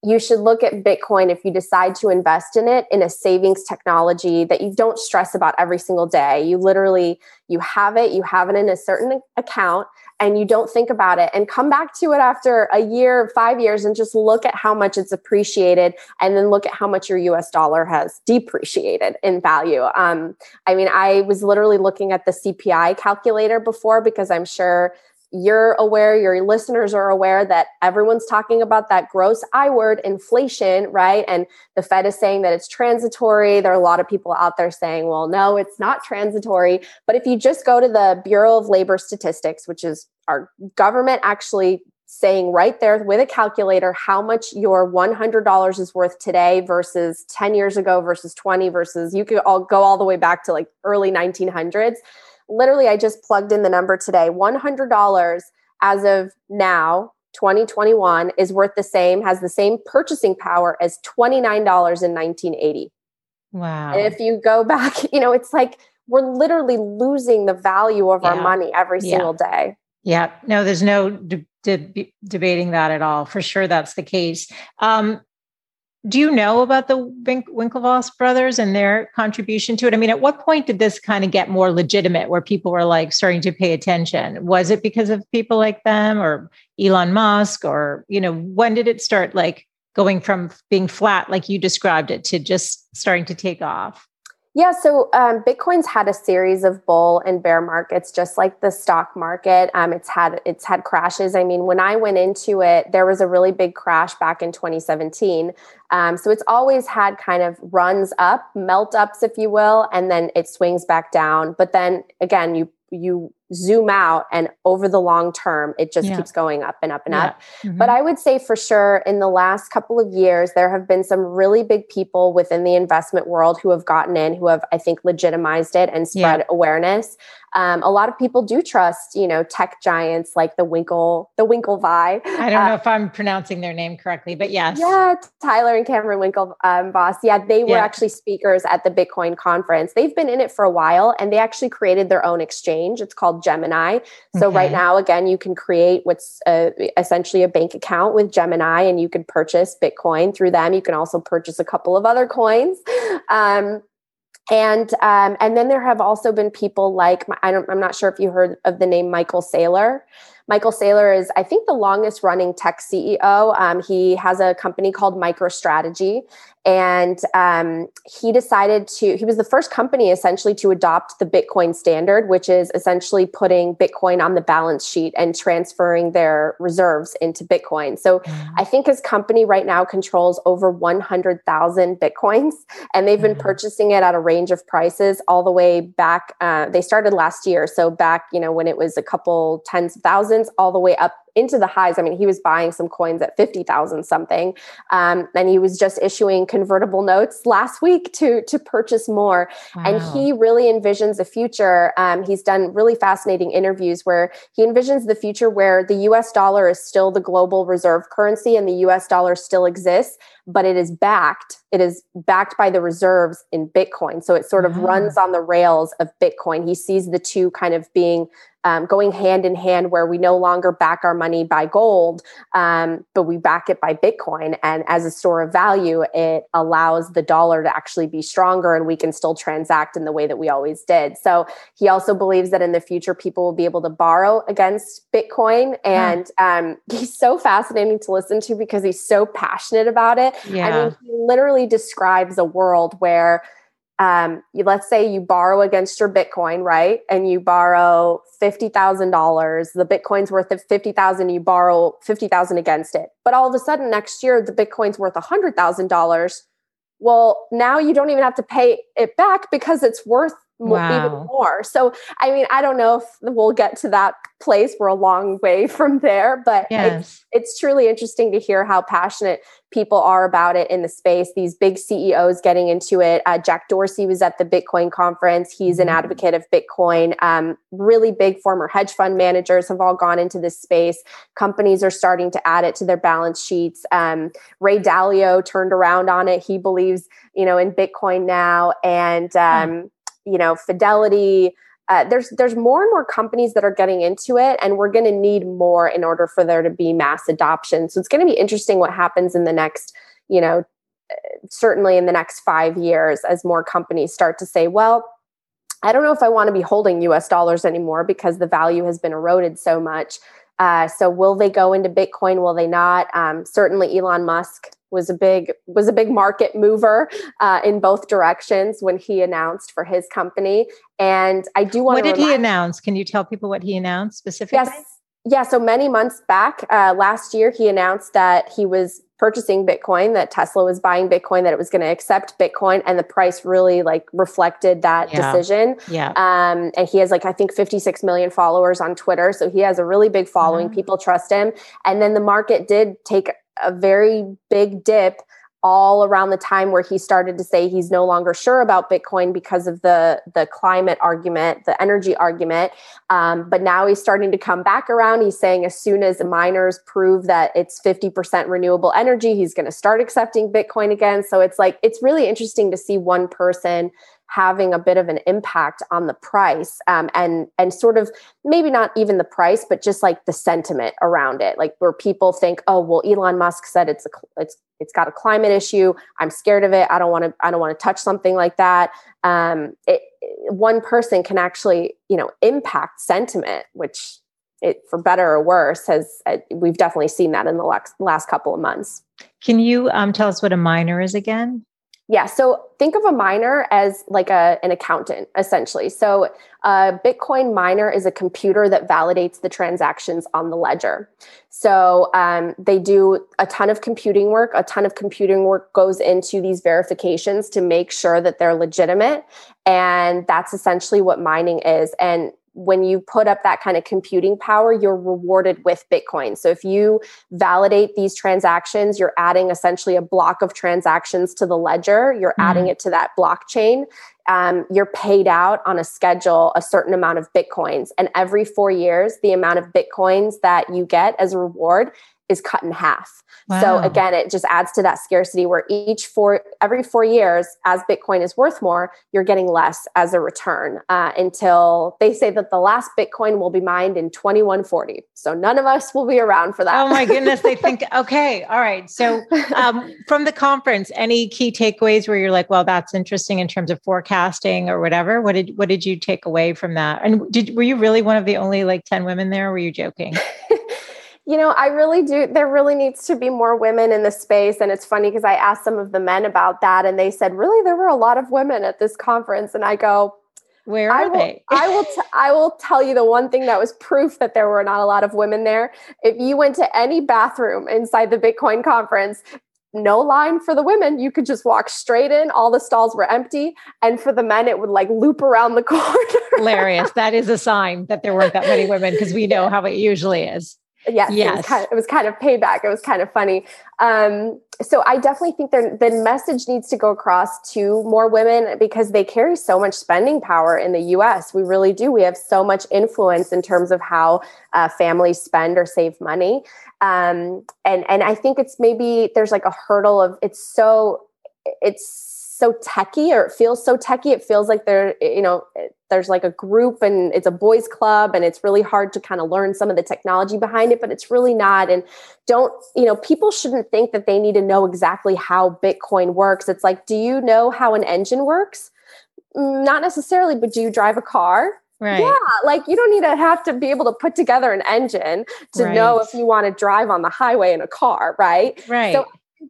you should look at Bitcoin if you decide to invest in it in a savings technology that you don't stress about every single day. You literally you have it, you have it in a certain account and you don't think about it and come back to it after a year, 5 years and just look at how much it's appreciated and then look at how much your US dollar has depreciated in value. Um, I mean, I was literally looking at the CPI calculator before because I'm sure you're aware, your listeners are aware that everyone's talking about that gross I word, inflation, right? And the Fed is saying that it's transitory. There are a lot of people out there saying, well, no, it's not transitory. But if you just go to the Bureau of Labor Statistics, which is our government actually saying right there with a calculator how much your $100 is worth today versus 10 years ago versus 20 versus you could all go all the way back to like early 1900s literally, I just plugged in the number today $100 as of now, 2021, is worth the same, has the same purchasing power as $29 in 1980. Wow. And if you go back, you know, it's like we're literally losing the value of yeah. our money every single day. Yeah. No, there's no de- de- debating that at all. For sure, that's the case. Um, do you know about the Winklevoss brothers and their contribution to it? I mean, at what point did this kind of get more legitimate where people were like starting to pay attention? Was it because of people like them or Elon Musk or, you know, when did it start like going from being flat like you described it to just starting to take off? Yeah, so um, Bitcoin's had a series of bull and bear markets, just like the stock market. Um, it's had it's had crashes. I mean, when I went into it, there was a really big crash back in 2017. Um, so it's always had kind of runs up, melt ups, if you will, and then it swings back down. But then again, you you zoom out and over the long term, it just yeah. keeps going up and up and yeah. up. Mm-hmm. But I would say for sure in the last couple of years, there have been some really big people within the investment world who have gotten in, who have, I think, legitimized it and spread yeah. awareness um, a lot of people do trust, you know, tech giants like the Winkle, the Winkle Winklevi. I don't uh, know if I'm pronouncing their name correctly, but yes. Yeah, Tyler and Cameron Winkle um, boss. Yeah, they were actually speakers at the Bitcoin conference. They've been in it for a while and they actually created their own exchange. It's called Gemini. So okay. right now, again, you can create what's uh, essentially a bank account with Gemini and you can purchase Bitcoin through them. You can also purchase a couple of other coins. Um, and um, and then there have also been people like I don't, I'm not sure if you heard of the name Michael Saylor. Michael Saylor is, I think, the longest running tech CEO. Um, he has a company called MicroStrategy, and um, he decided to, he was the first company essentially to adopt the Bitcoin standard, which is essentially putting Bitcoin on the balance sheet and transferring their reserves into Bitcoin. So mm-hmm. I think his company right now controls over 100,000 Bitcoins, and they've been mm-hmm. purchasing it at a range of prices all the way back. Uh, they started last year. So back, you know, when it was a couple tens of thousands, all the way up into the highs. I mean, he was buying some coins at 50,000 something. Um, and he was just issuing convertible notes last week to, to purchase more. Wow. And he really envisions a future. Um, he's done really fascinating interviews where he envisions the future where the US dollar is still the global reserve currency and the US dollar still exists, but it is backed. It is backed by the reserves in Bitcoin. So it sort of runs on the rails of Bitcoin. He sees the two kind of being um, going hand in hand where we no longer back our money by gold, um, but we back it by Bitcoin. And as a store of value, it allows the dollar to actually be stronger and we can still transact in the way that we always did. So he also believes that in the future, people will be able to borrow against Bitcoin. And um, he's so fascinating to listen to because he's so passionate about it. Yeah. I mean, he literally describes a world where um, you, let's say you borrow against your Bitcoin, right? And you borrow fifty thousand dollars. The Bitcoin's worth of fifty thousand. You borrow fifty thousand against it, but all of a sudden next year the Bitcoin's worth a hundred thousand dollars. Well, now you don't even have to pay it back because it's worth wow. even more. So, I mean, I don't know if we'll get to that place. We're a long way from there, but yes. it's, it's truly interesting to hear how passionate people are about it in the space. These big CEOs getting into it. Uh, Jack Dorsey was at the Bitcoin conference. He's an mm-hmm. advocate of Bitcoin. Um, really big former hedge fund managers have all gone into this space. Companies are starting to add it to their balance sheets. Um, Ray Dalio turned around on it. He believes, you know, in Bitcoin now, and um, you know, Fidelity. Uh, there's there's more and more companies that are getting into it, and we're going to need more in order for there to be mass adoption. So it's going to be interesting what happens in the next, you know, certainly in the next five years as more companies start to say, well, I don't know if I want to be holding U.S. dollars anymore because the value has been eroded so much. Uh, so will they go into Bitcoin? Will they not? Um, certainly, Elon Musk was a big was a big market mover uh, in both directions when he announced for his company. And I do want. To What did remind- he announce? Can you tell people what he announced specifically? Yes. Yeah, so many months back, uh, last year, he announced that he was purchasing Bitcoin, that Tesla was buying Bitcoin, that it was going to accept Bitcoin, and the price really like reflected that yeah. decision. Yeah. Um, and he has like I think 56 million followers on Twitter, so he has a really big following. Mm-hmm. People trust him, and then the market did take a very big dip all around the time where he started to say he's no longer sure about Bitcoin because of the the climate argument, the energy argument. Um, but now he's starting to come back around. He's saying as soon as miners prove that it's fifty percent renewable energy, he's going to start accepting Bitcoin again. So it's like it's really interesting to see one person having a bit of an impact on the price um, and and sort of maybe not even the price but just like the sentiment around it. Like where people think oh well elon musk said it's a it's it's got a climate issue. I'm scared of it. I don't want to i don't want to touch something like that. Um, it, one person can actually you know impact sentiment which it for better or worse has uh, we've definitely seen that in the last, last couple of months. Can you um, tell us what a miner is again yeah. So think of a miner as like a, an accountant, essentially. So a Bitcoin miner is a computer that validates the transactions on the ledger. So um, they do a ton of computing work. A ton of computing work goes into these verifications to make sure that they're legitimate. And that's essentially what mining is. And when you put up that kind of computing power, you're rewarded with Bitcoin. So if you validate these transactions, you're adding essentially a block of transactions to the ledger, you're mm. adding it to that blockchain. Um, you're paid out on a schedule a certain amount of bitcoins and every four years the amount of bitcoins that you get as a reward is cut in half. Wow. So again, it just adds to that scarcity where each four every four years, as Bitcoin is worth more, you're getting less as a return uh, until they say that the last Bitcoin will be mined in 2140. So none of us will be around for that. Oh my goodness! They think okay, all right. So um, from the conference, any key takeaways where you're like, well, that's interesting in terms of forecasting or whatever? What did what did you take away from that? And did were you really one of the only like ten women there? were you joking? you know, I really do. There really needs to be more women in the space. And it's funny because I asked some of the men about that, and they said, really, there were a lot of women at this conference. And I go, where are I will, they? I will. T- I will tell you the one thing that was proof that there were not a lot of women there. If you went to any bathroom inside the Bitcoin conference, no line for the women. You could just walk straight in. All the stalls were empty. And for the men, it would like loop around the corner. Hilarious. That is a sign that there weren't that many women because we know how it usually is. Yes, yes. It, was kind of, it was kind of payback. It was kind of funny. Um, so I definitely think the message needs to go across to more women because they carry so much spending power in the U.S. We really do. We have so much influence in terms of how uh, families spend or save money, um, and and I think it's maybe there's like a hurdle of it's so it's so techy or it feels so techy. It feels like there, you know, there's like a group and it's a boys club and it's really hard to kind of learn some of the technology behind it, but it's really not. And don't, you know, people shouldn't think that they need to know exactly how Bitcoin works. It's like, do you know how an engine works? Not necessarily, but do you drive a car? Right. Yeah, like you don't need to have to be able to put together an engine to right. know if you want to drive on the highway in a car, right? Right. So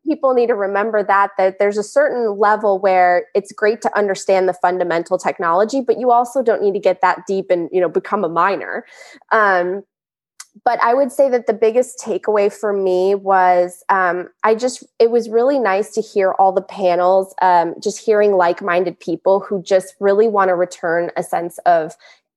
people need to remember that that there's a certain level where it's great to understand the fundamental technology but you also don't need to get that deep and you know become a miner um, but I would say that the biggest takeaway for me was um, I just, it was really nice to hear all the panels, um, just hearing like minded people who just really want to return a sense of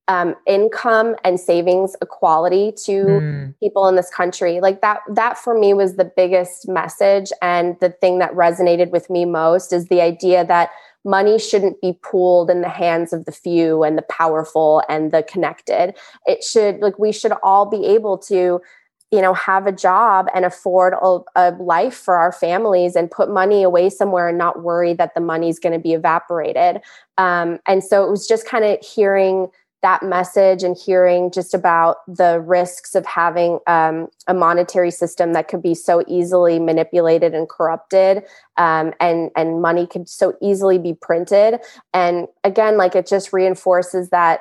um, income and savings equality to mm. people in this country. Like that that for me was the biggest message and the thing that resonated with me most is the idea that money shouldn't be pooled in the hands of the few and the powerful and the connected. It should like we should all be able to you know have a job and afford a, a life for our families and put money away somewhere and not worry that the money's going to be evaporated. Um, and so it was just kind of hearing that message and hearing just about the risks of having um, a monetary system that could be so easily manipulated and corrupted um, and and money could so easily be printed. And again like it just reinforces that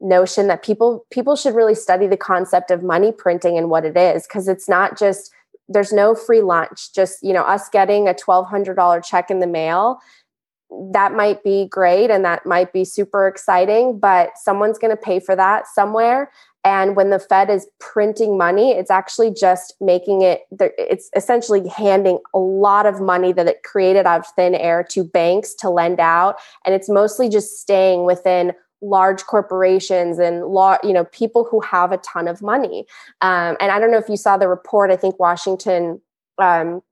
notion that people people should really study the concept of money printing and what it is because it's not just there's no free lunch just you know us getting a $1200 check in the mail that might be great and that might be super exciting, but someone's going to pay for that somewhere. And when the Fed is printing money, it's actually just making it, it's essentially handing a lot of money that it created out of thin air to banks to lend out. And it's mostly just staying within large corporations and law, you know, people who have a ton of money. Um, and I don't know if you saw the report, I think Washington um,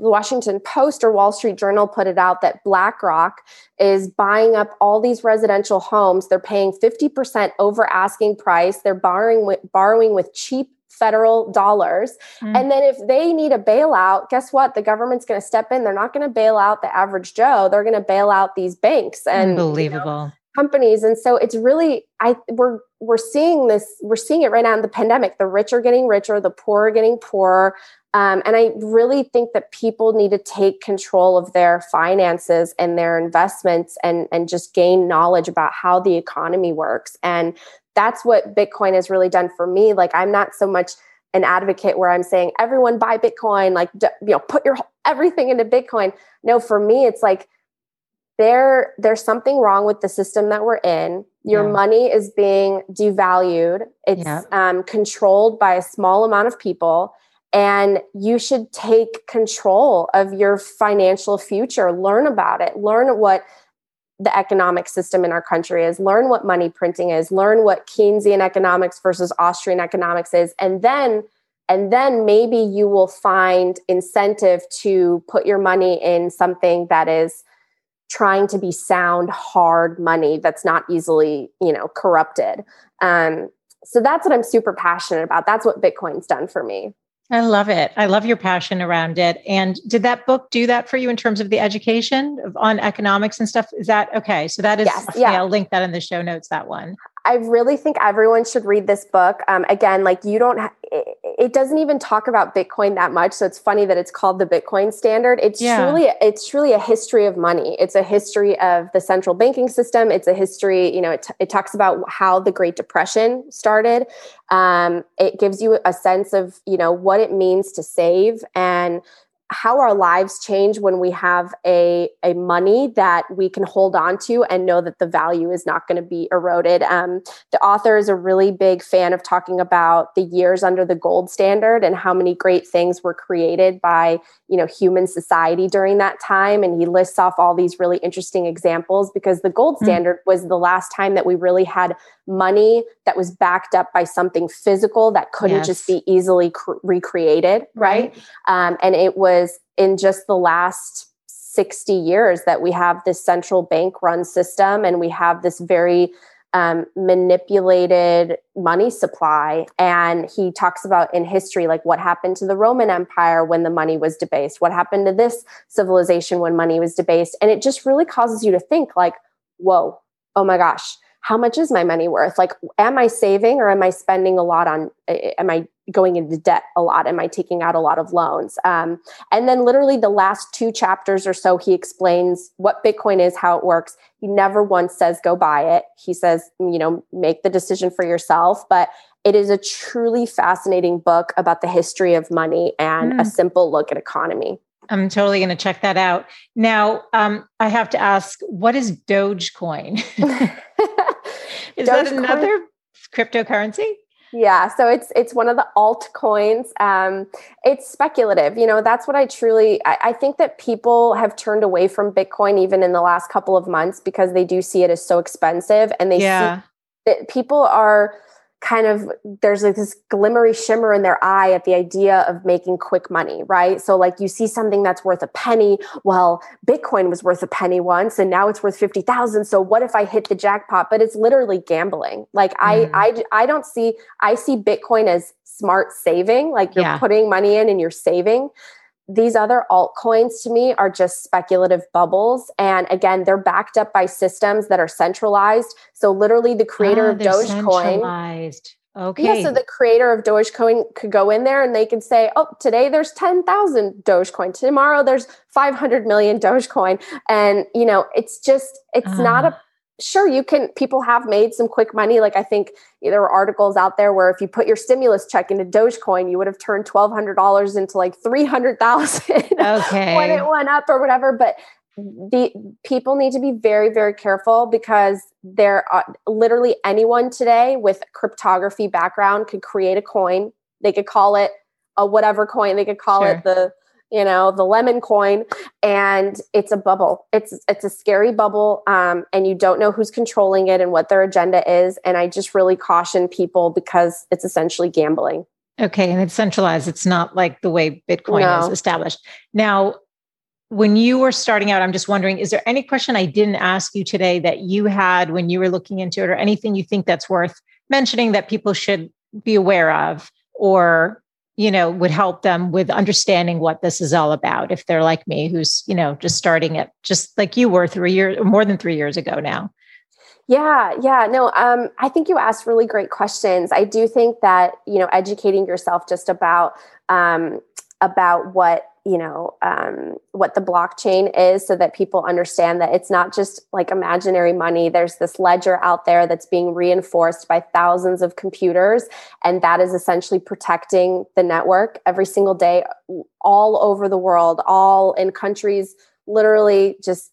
the Washington Post or Wall Street Journal put it out that BlackRock is buying up all these residential homes. They're paying 50% over asking price. They're borrowing with, borrowing with cheap federal dollars. Mm. And then if they need a bailout, guess what? The government's going to step in. They're not going to bail out the average Joe. They're going to bail out these banks and unbelievable. You know, companies and so it's really i we're we're seeing this we're seeing it right now in the pandemic the rich are getting richer the poor are getting poorer um, and I really think that people need to take control of their finances and their investments and, and just gain knowledge about how the economy works. And that's what Bitcoin has really done for me. Like, I'm not so much an advocate where I'm saying everyone buy Bitcoin, like, you know, put your everything into Bitcoin. No, for me, it's like, there there's something wrong with the system that we're in. Your yeah. money is being devalued. It's yeah. um, controlled by a small amount of people and you should take control of your financial future. Learn about it. Learn what the economic system in our country is, learn what money printing is, learn what Keynesian economics versus Austrian economics is, and then and then maybe you will find incentive to put your money in something that is trying to be sound hard money that's not easily you know corrupted um, so that's what i'm super passionate about that's what bitcoin's done for me I love it. I love your passion around it. And did that book do that for you in terms of the education of, on economics and stuff? Is that okay? So that is, yes, yeah. I'll link that in the show notes, that one. I really think everyone should read this book. Um, again, like you don't, ha- it, it, doesn't even talk about Bitcoin that much. So it's funny that it's called the Bitcoin Standard. It's yeah. truly, it's truly a history of money. It's a history of the central banking system. It's a history, you know, it, t- it talks about how the Great Depression started. Um, it gives you a sense of, you know, what it means to save and how our lives change when we have a, a money that we can hold on to and know that the value is not going to be eroded. Um, the author is a really big fan of talking about the years under the gold standard and how many great things were created by you know human society during that time and he lists off all these really interesting examples because the gold hmm. standard mm-hmm. was the last time that we really had money that was backed up by something physical that couldn't yes. just be easily cr- recreated right, right. Um, and it was in just the last 60 years that we have this central bank run system and we have this very um, manipulated money supply. And he talks about in history, like what happened to the Roman Empire when the money was debased, what happened to this civilization when money was debased. And it just really causes you to think, like, whoa, oh my gosh, how much is my money worth? Like, am I saving or am I spending a lot on, am I going into debt a lot? Am I taking out a lot of loans? Um, and then, literally, the last two chapters or so, he explains what Bitcoin is, how it works. He never once says go buy it. He says, you know, make the decision for yourself. But it is a truly fascinating book about the history of money and mm. a simple look at economy. I'm totally going to check that out. Now, um, I have to ask, what is Dogecoin? is Dogecoin? that another cryptocurrency? Yeah, so it's it's one of the altcoins. Um, it's speculative, you know. That's what I truly. I, I, think that people have turned away from Bitcoin even in the last couple of months because they do see it as so expensive, and they yeah. see that people are kind of there's like this glimmery shimmer in their eye at the idea of making quick money, right? So like you see something that's worth a penny, well, Bitcoin was worth a penny once and now it's worth 50,000. So what if I hit the jackpot? But it's literally gambling. Like mm. I I I don't see I see Bitcoin as smart saving, like you're yeah. putting money in and you're saving these other altcoins to me are just speculative bubbles. And again, they're backed up by systems that are centralized. So literally the creator ah, of Dogecoin. Okay. Yeah, so the creator of Dogecoin could go in there and they could say, oh, today there's 10,000 Dogecoin. Tomorrow there's 500 million Dogecoin. And, you know, it's just, it's not a ah sure you can people have made some quick money like i think there were articles out there where if you put your stimulus check into dogecoin you would have turned $1200 into like 300000 okay. when it went up or whatever but the people need to be very very careful because there are literally anyone today with cryptography background could create a coin they could call it a whatever coin they could call sure. it the you know the lemon coin and it's a bubble. It's it's a scary bubble um, and you don't know who's controlling it and what their agenda is and i just really caution people because it's essentially gambling. Okay and it's centralized. It's not like the way bitcoin no. is established. Now when you were starting out i'm just wondering is there any question i didn't ask you today that you had when you were looking into it or anything you think that's worth mentioning that people should be aware of or you know would help them with understanding what this is all about if they're like me who's you know just starting it just like you were three years more than three years ago now. Yeah yeah no um, i think you asked really great questions. I do think that you know educating yourself just about um, about what you know um, what the blockchain is so that people understand that it's not just like imaginary money. There's this ledger out there that's being reinforced by thousands of computers and that is essentially protecting the network every single day all over the world all in countries literally just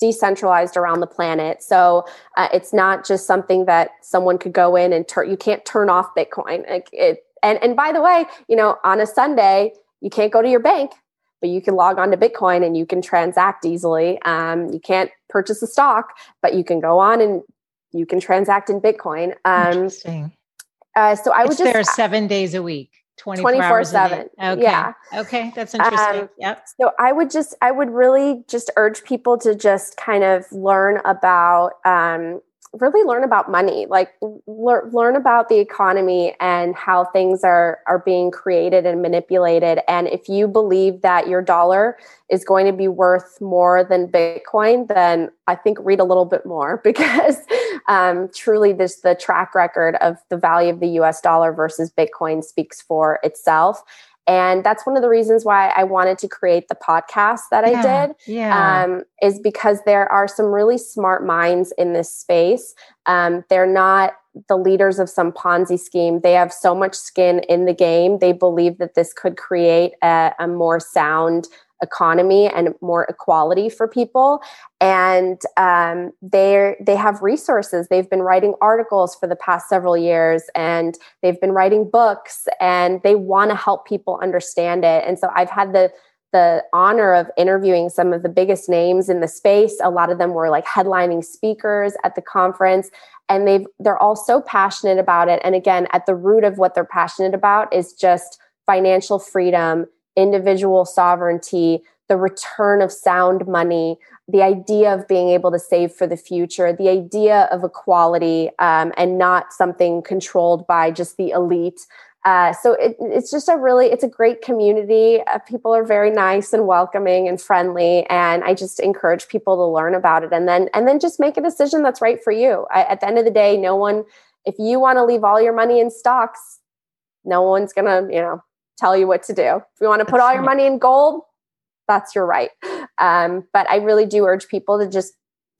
decentralized around the planet. So uh, it's not just something that someone could go in and turn you can't turn off bitcoin. Like it and and by the way you know on a sunday you can't go to your bank but you can log on to Bitcoin and you can transact easily. Um, you can't purchase a stock, but you can go on and you can transact in Bitcoin. Um, Interesting. Uh, so I would it's just there seven days a week. 24 7 okay yeah okay that's interesting um, yep so i would just i would really just urge people to just kind of learn about um, really learn about money like lear, learn about the economy and how things are are being created and manipulated. And if you believe that your dollar is going to be worth more than bitcoin then i think read a little bit more because um, truly this the track record of the value of the us dollar versus bitcoin speaks for itself and that's one of the reasons why I wanted to create the podcast that yeah, I did. Yeah. Um, is because there are some really smart minds in this space. Um, they're not the leaders of some Ponzi scheme. They have so much skin in the game. They believe that this could create a, a more sound economy and more equality for people. And um, they they have resources. They've been writing articles for the past several years and they've been writing books and they want to help people understand it. And so i've had the the honor of interviewing some of the biggest names in the space. A lot of them were like headlining speakers at the conference and they've they're all so passionate about it. And again at the root of what they're passionate about is just financial freedom individual sovereignty, the return of sound money, the idea of being able to save for the future, the idea of equality, um, and not something controlled by just the elite. Uh, so it, it's just a really it's a great community uh, people are very nice and welcoming and friendly and i just encourage people to learn about it and then and then just make a decision that's right for you I, at the end of the day no one if you want to leave all your money in stocks no one's gonna you know tell you what to do. If you want to put all your money in gold, that's your right. Um, but I really do urge people to just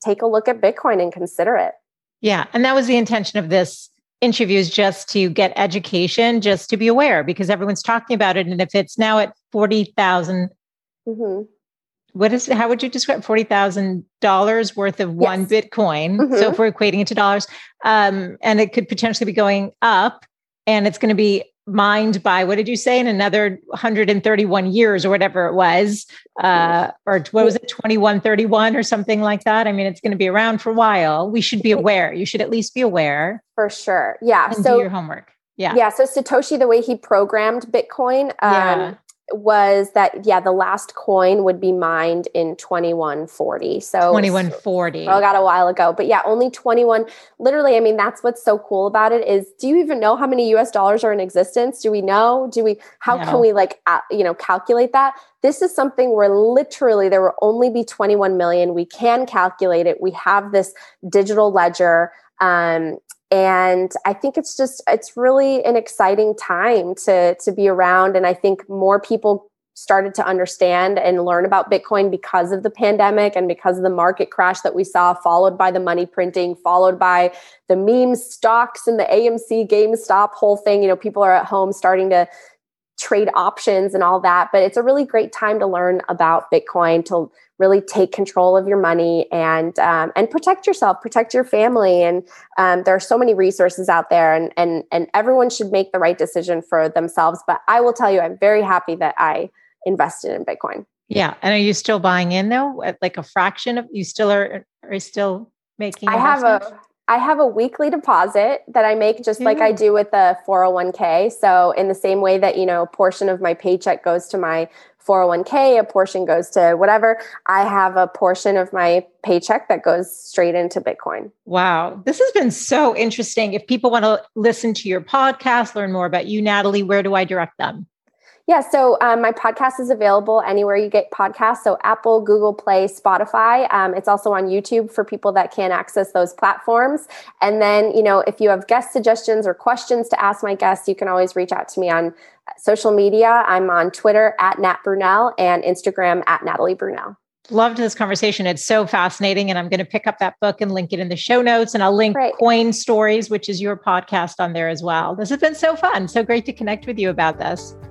take a look at Bitcoin and consider it. Yeah. And that was the intention of this interview is just to get education, just to be aware because everyone's talking about it. And if it's now at 40,000, mm-hmm. what is, how would you describe $40,000 worth of one. Bitcoin? Mm-hmm. So if we're equating it to dollars, um, and it could potentially be going up and it's going to be mined by what did you say in another 131 years or whatever it was uh, or what was it 2131 or something like that? I mean it's going to be around for a while. We should be aware. You should at least be aware. For sure. Yeah so do your homework. Yeah. Yeah so satoshi the way he programmed bitcoin um, yeah was that yeah the last coin would be mined in 2140 so 2140 so, i got a while ago. But yeah only 21 literally i mean that's what's so cool about it is do you even know how many us dollars are in existence? Do we know? Do we how no. can we like uh, you know calculate that? This is something where literally there will only be 21 million. We can calculate it. We have this digital ledger. Um, and i think it's just it's really an exciting time to to be around. And i think more people started to understand and learn about bitcoin because of the pandemic and because of the market crash that we saw followed by the money printing followed by the meme stocks and the amc gamestop whole thing. You know people are at home starting to trade options and all that but it's a really great time to learn about bitcoin to really take control of your money and um, and protect yourself, protect your family. And um, there are so many resources out there, and and and everyone should make the right decision for themselves. But I will tell you, I'm very happy that I invested in Bitcoin. Yeah, and are you still buying in though? At like a fraction of you still are are still making? I have a I have a weekly deposit that I make just yeah. like I do with the 401k. So in the same way that, you know, a portion of my paycheck goes to my 401k, a portion goes to whatever, I have a portion of my paycheck that goes straight into Bitcoin. Wow. This has been so interesting. If people want to listen to your podcast, learn more about you, Natalie, where do I direct them? Yeah, so um, my podcast is available anywhere you get podcasts. So Apple, Google Play, Spotify. Um, it's also on YouTube for people that can't access those platforms. And then, you know, if you have guest suggestions or questions to ask my guests, you can always reach out to me on social media. I'm on Twitter at Nat Brunell and Instagram at Natalie Brunell loved this conversation. It's so fascinating. And I'm going to pick up that book and link it in the show notes. And I'll link right. Coin Stories, which is your podcast on there as well. This has been so fun. So great to connect with you about this.